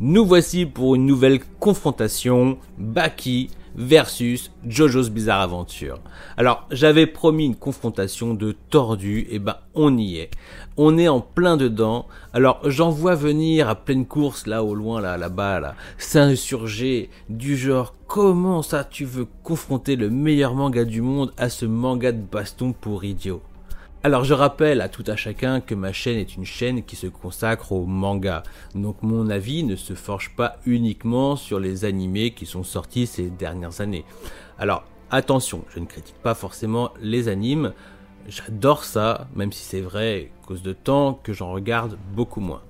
Nous voici pour une nouvelle confrontation Baki versus Jojo's Bizarre Adventure. Alors, j'avais promis une confrontation de tordus, et ben on y est. On est en plein dedans. Alors, j'en vois venir à pleine course là au loin là là-bas là, s'insurger du genre comment ça tu veux confronter le meilleur manga du monde à ce manga de baston pour idiot? Alors je rappelle à tout à chacun que ma chaîne est une chaîne qui se consacre au manga. Donc mon avis ne se forge pas uniquement sur les animés qui sont sortis ces dernières années. Alors attention, je ne critique pas forcément les animes. J'adore ça, même si c'est vrai, cause de temps, que j'en regarde beaucoup moins.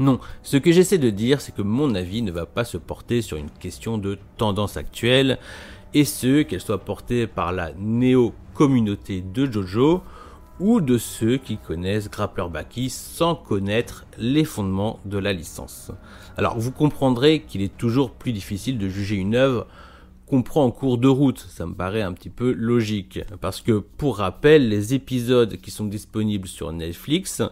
Non, ce que j'essaie de dire, c'est que mon avis ne va pas se porter sur une question de tendance actuelle, et ce, qu'elle soit portée par la néo-communauté de Jojo, ou de ceux qui connaissent Grappler Baki sans connaître les fondements de la licence. Alors vous comprendrez qu'il est toujours plus difficile de juger une œuvre qu'on prend en cours de route, ça me paraît un petit peu logique, parce que pour rappel, les épisodes qui sont disponibles sur Netflix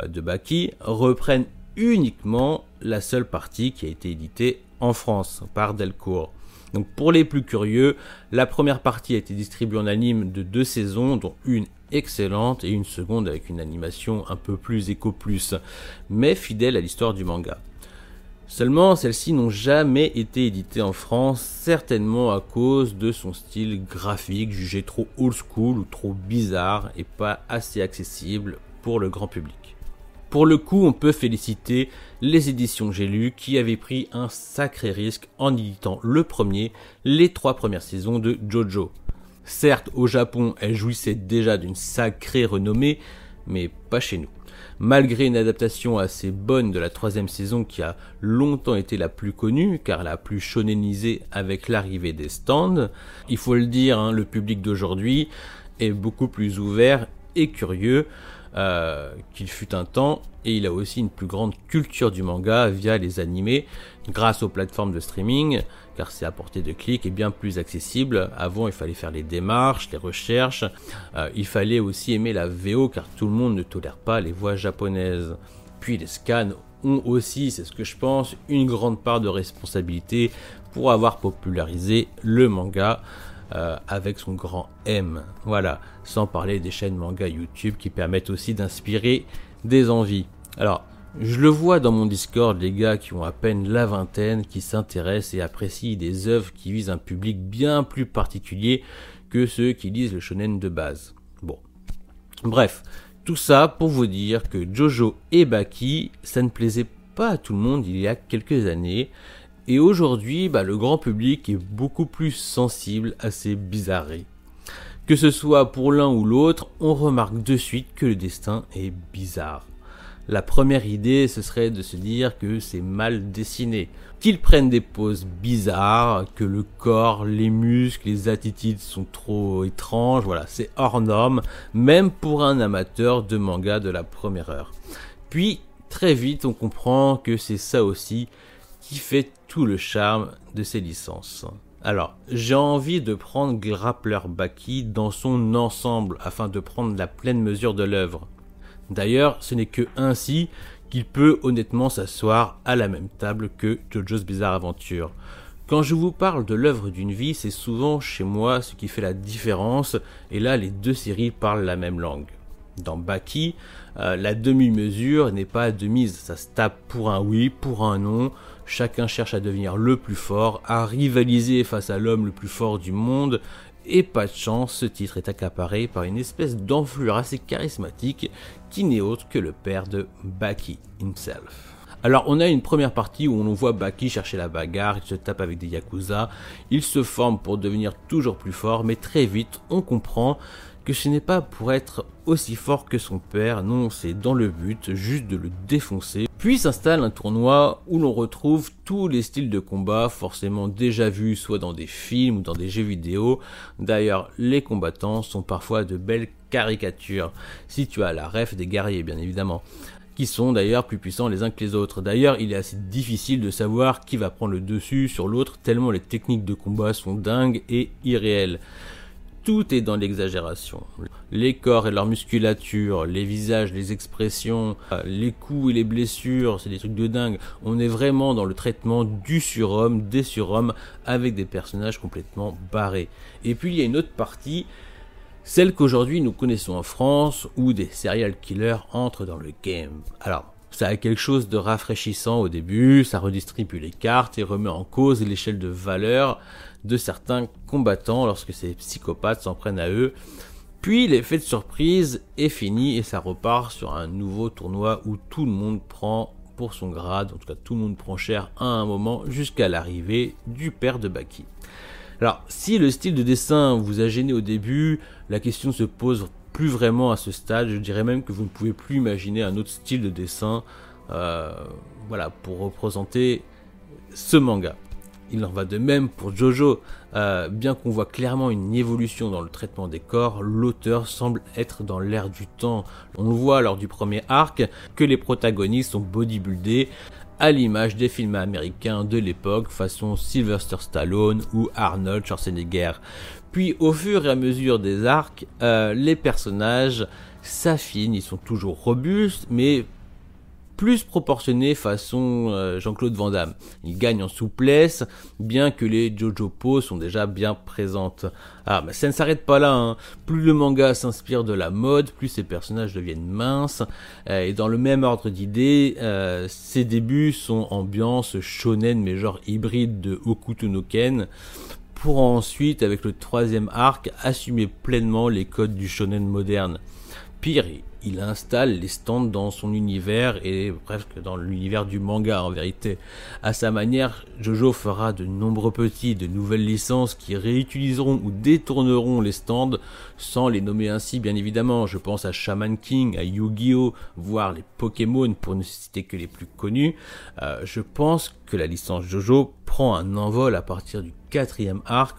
euh, de Baki reprennent uniquement la seule partie qui a été éditée en France par Delcourt. Donc pour les plus curieux, la première partie a été distribuée en anime de deux saisons, dont une excellente et une seconde avec une animation un peu plus éco plus, mais fidèle à l'histoire du manga. Seulement, celles-ci n'ont jamais été éditées en France, certainement à cause de son style graphique jugé trop old school ou trop bizarre et pas assez accessible pour le grand public. Pour le coup, on peut féliciter les éditions J'ai lu qui avaient pris un sacré risque en éditant le premier les trois premières saisons de Jojo. Certes, au Japon, elle jouissait déjà d'une sacrée renommée, mais pas chez nous. Malgré une adaptation assez bonne de la troisième saison qui a longtemps été la plus connue, car la plus shonenisée avec l'arrivée des stands, il faut le dire, hein, le public d'aujourd'hui est beaucoup plus ouvert et curieux euh, qu'il fut un temps, et il a aussi une plus grande culture du manga via les animés, grâce aux plateformes de streaming, car c'est à portée de clic et bien plus accessible. Avant, il fallait faire les démarches, les recherches, euh, il fallait aussi aimer la VO, car tout le monde ne tolère pas les voix japonaises. Puis les scans ont aussi, c'est ce que je pense, une grande part de responsabilité pour avoir popularisé le manga. Euh, avec son grand M. Voilà, sans parler des chaînes manga YouTube qui permettent aussi d'inspirer des envies. Alors, je le vois dans mon Discord, les gars qui ont à peine la vingtaine, qui s'intéressent et apprécient des œuvres qui visent un public bien plus particulier que ceux qui lisent le shonen de base. Bon. Bref, tout ça pour vous dire que Jojo et Baki, ça ne plaisait pas à tout le monde il y a quelques années, et aujourd'hui, bah, le grand public est beaucoup plus sensible à ces bizarreries. Que ce soit pour l'un ou l'autre, on remarque de suite que le destin est bizarre. La première idée, ce serait de se dire que c'est mal dessiné, qu'ils prennent des poses bizarres, que le corps, les muscles, les attitudes sont trop étranges, voilà, c'est hors norme, même pour un amateur de manga de la première heure. Puis, très vite, on comprend que c'est ça aussi qui fait tout le charme de ces licences. Alors, j'ai envie de prendre Grappler Baki dans son ensemble afin de prendre la pleine mesure de l'œuvre. D'ailleurs, ce n'est que ainsi qu'il peut honnêtement s'asseoir à la même table que JoJo's Bizarre Adventure. Quand je vous parle de l'œuvre d'une vie, c'est souvent chez moi ce qui fait la différence, et là les deux séries parlent la même langue. Dans Baki, euh, la demi-mesure n'est pas de mise, ça se tape pour un oui, pour un non, chacun cherche à devenir le plus fort, à rivaliser face à l'homme le plus fort du monde, et pas de chance, ce titre est accaparé par une espèce d'enflure assez charismatique qui n'est autre que le père de Baki himself. Alors on a une première partie où on voit Baki chercher la bagarre, il se tape avec des Yakuza, il se forme pour devenir toujours plus fort, mais très vite on comprend que ce n'est pas pour être aussi fort que son père, non, c'est dans le but juste de le défoncer. Puis s'installe un tournoi où l'on retrouve tous les styles de combat forcément déjà vus soit dans des films ou dans des jeux vidéo. D'ailleurs, les combattants sont parfois de belles caricatures, si tu as la ref des guerriers bien évidemment qui sont d'ailleurs plus puissants les uns que les autres. D'ailleurs, il est assez difficile de savoir qui va prendre le dessus sur l'autre, tellement les techniques de combat sont dingues et irréelles. Tout est dans l'exagération. Les corps et leur musculature, les visages, les expressions, les coups et les blessures, c'est des trucs de dingue. On est vraiment dans le traitement du surhomme, des surhommes, avec des personnages complètement barrés. Et puis il y a une autre partie, celle qu'aujourd'hui nous connaissons en France, où des serial killers entrent dans le game. Alors, ça a quelque chose de rafraîchissant au début, ça redistribue les cartes et remet en cause l'échelle de valeur de certains combattants lorsque ces psychopathes s'en prennent à eux. Puis l'effet de surprise est fini et ça repart sur un nouveau tournoi où tout le monde prend pour son grade, en tout cas tout le monde prend cher à un moment jusqu'à l'arrivée du père de Baki. Alors si le style de dessin vous a gêné au début, la question se pose plus vraiment à ce stade, je dirais même que vous ne pouvez plus imaginer un autre style de dessin euh, voilà, pour représenter ce manga. Il en va de même pour Jojo. Euh, bien qu'on voit clairement une évolution dans le traitement des corps, l'auteur semble être dans l'air du temps. On le voit lors du premier arc que les protagonistes sont bodybuildés à l'image des films américains de l'époque façon Sylvester Stallone ou Arnold Schwarzenegger. Puis au fur et à mesure des arcs, euh, les personnages s'affinent, ils sont toujours robustes, mais plus proportionné façon euh, Jean-Claude Van Damme. Il gagne en souplesse, bien que les Jojo poses sont déjà bien présentes. Ah, mais ça ne s'arrête pas là. Hein. Plus le manga s'inspire de la mode, plus ses personnages deviennent minces. Euh, et dans le même ordre d'idées, euh, ses débuts sont ambiance shonen, mais genre hybride de Hokuto no Ken pour ensuite, avec le troisième arc, assumer pleinement les codes du shonen moderne. Pire, il installe les stands dans son univers et presque dans l'univers du manga en vérité. À sa manière, Jojo fera de nombreux petits, de nouvelles licences qui réutiliseront ou détourneront les stands sans les nommer ainsi bien évidemment. Je pense à Shaman King, à Yu-Gi-Oh, voire les Pokémon pour ne citer que les plus connus. Euh, je pense que la licence Jojo prend un envol à partir du quatrième arc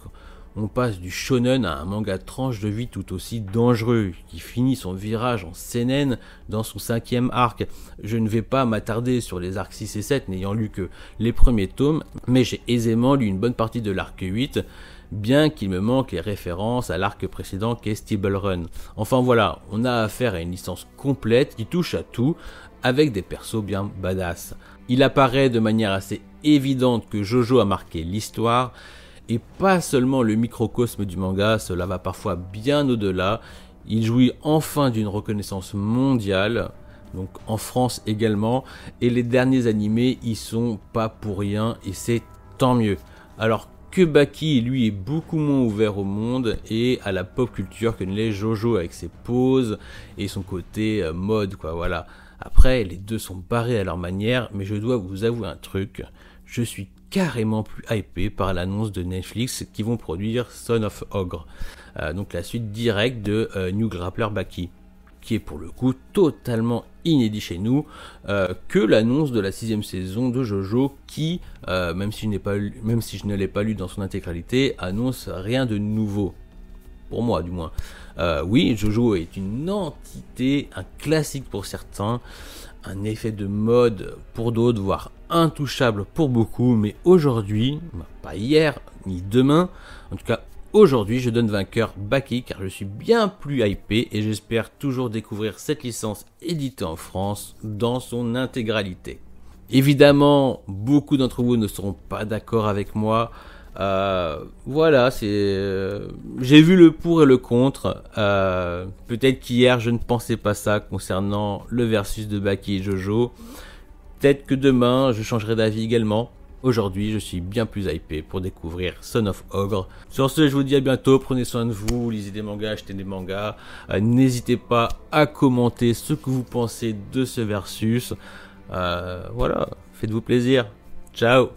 on passe du shonen à un manga tranche de vie tout aussi dangereux, qui finit son virage en seinen dans son cinquième arc. Je ne vais pas m'attarder sur les arcs 6 et 7, n'ayant lu que les premiers tomes, mais j'ai aisément lu une bonne partie de l'arc 8, bien qu'il me manque les références à l'arc précédent qu'est Stable Run. Enfin voilà, on a affaire à une licence complète qui touche à tout, avec des persos bien badass. Il apparaît de manière assez évidente que Jojo a marqué l'histoire, et pas seulement le microcosme du manga, cela va parfois bien au-delà. Il jouit enfin d'une reconnaissance mondiale, donc en France également, et les derniers animés y sont pas pour rien, et c'est tant mieux. Alors que Baki, lui, est beaucoup moins ouvert au monde et à la pop culture que ne l'est Jojo avec ses poses et son côté euh, mode, quoi, voilà. Après, les deux sont barrés à leur manière, mais je dois vous avouer un truc, je suis carrément plus hypé par l'annonce de Netflix qui vont produire Son of Ogre. Euh, donc la suite directe de euh, New Grappler Baki qui est pour le coup totalement inédit chez nous, euh, que l'annonce de la sixième saison de Jojo, qui, même, si je pas même si je ne l'ai pas lu dans son intégralité, annonce rien de nouveau. Pour moi, du moins. oui, Jojo est une entité, un classique pour certains, un effet de mode pour d'autres, voire intouchable pour beaucoup, mais aujourd'hui, pas hier ni demain, en tout cas aujourd'hui, je donne vainqueur Baki car je suis bien plus hypé et j'espère toujours découvrir cette licence éditée en France dans son intégralité. Évidemment, beaucoup d'entre vous ne seront pas d'accord avec moi. Euh, voilà, c'est. Euh, j'ai vu le pour et le contre. Euh, peut-être qu'hier je ne pensais pas ça concernant le versus de Baki et Jojo. Peut-être que demain je changerai d'avis également. Aujourd'hui, je suis bien plus hypé pour découvrir Son of Ogre. Sur ce, je vous dis à bientôt. Prenez soin de vous, lisez des mangas, achetez des mangas. N'hésitez pas à commenter ce que vous pensez de ce versus. voilà, faites-vous plaisir. Ciao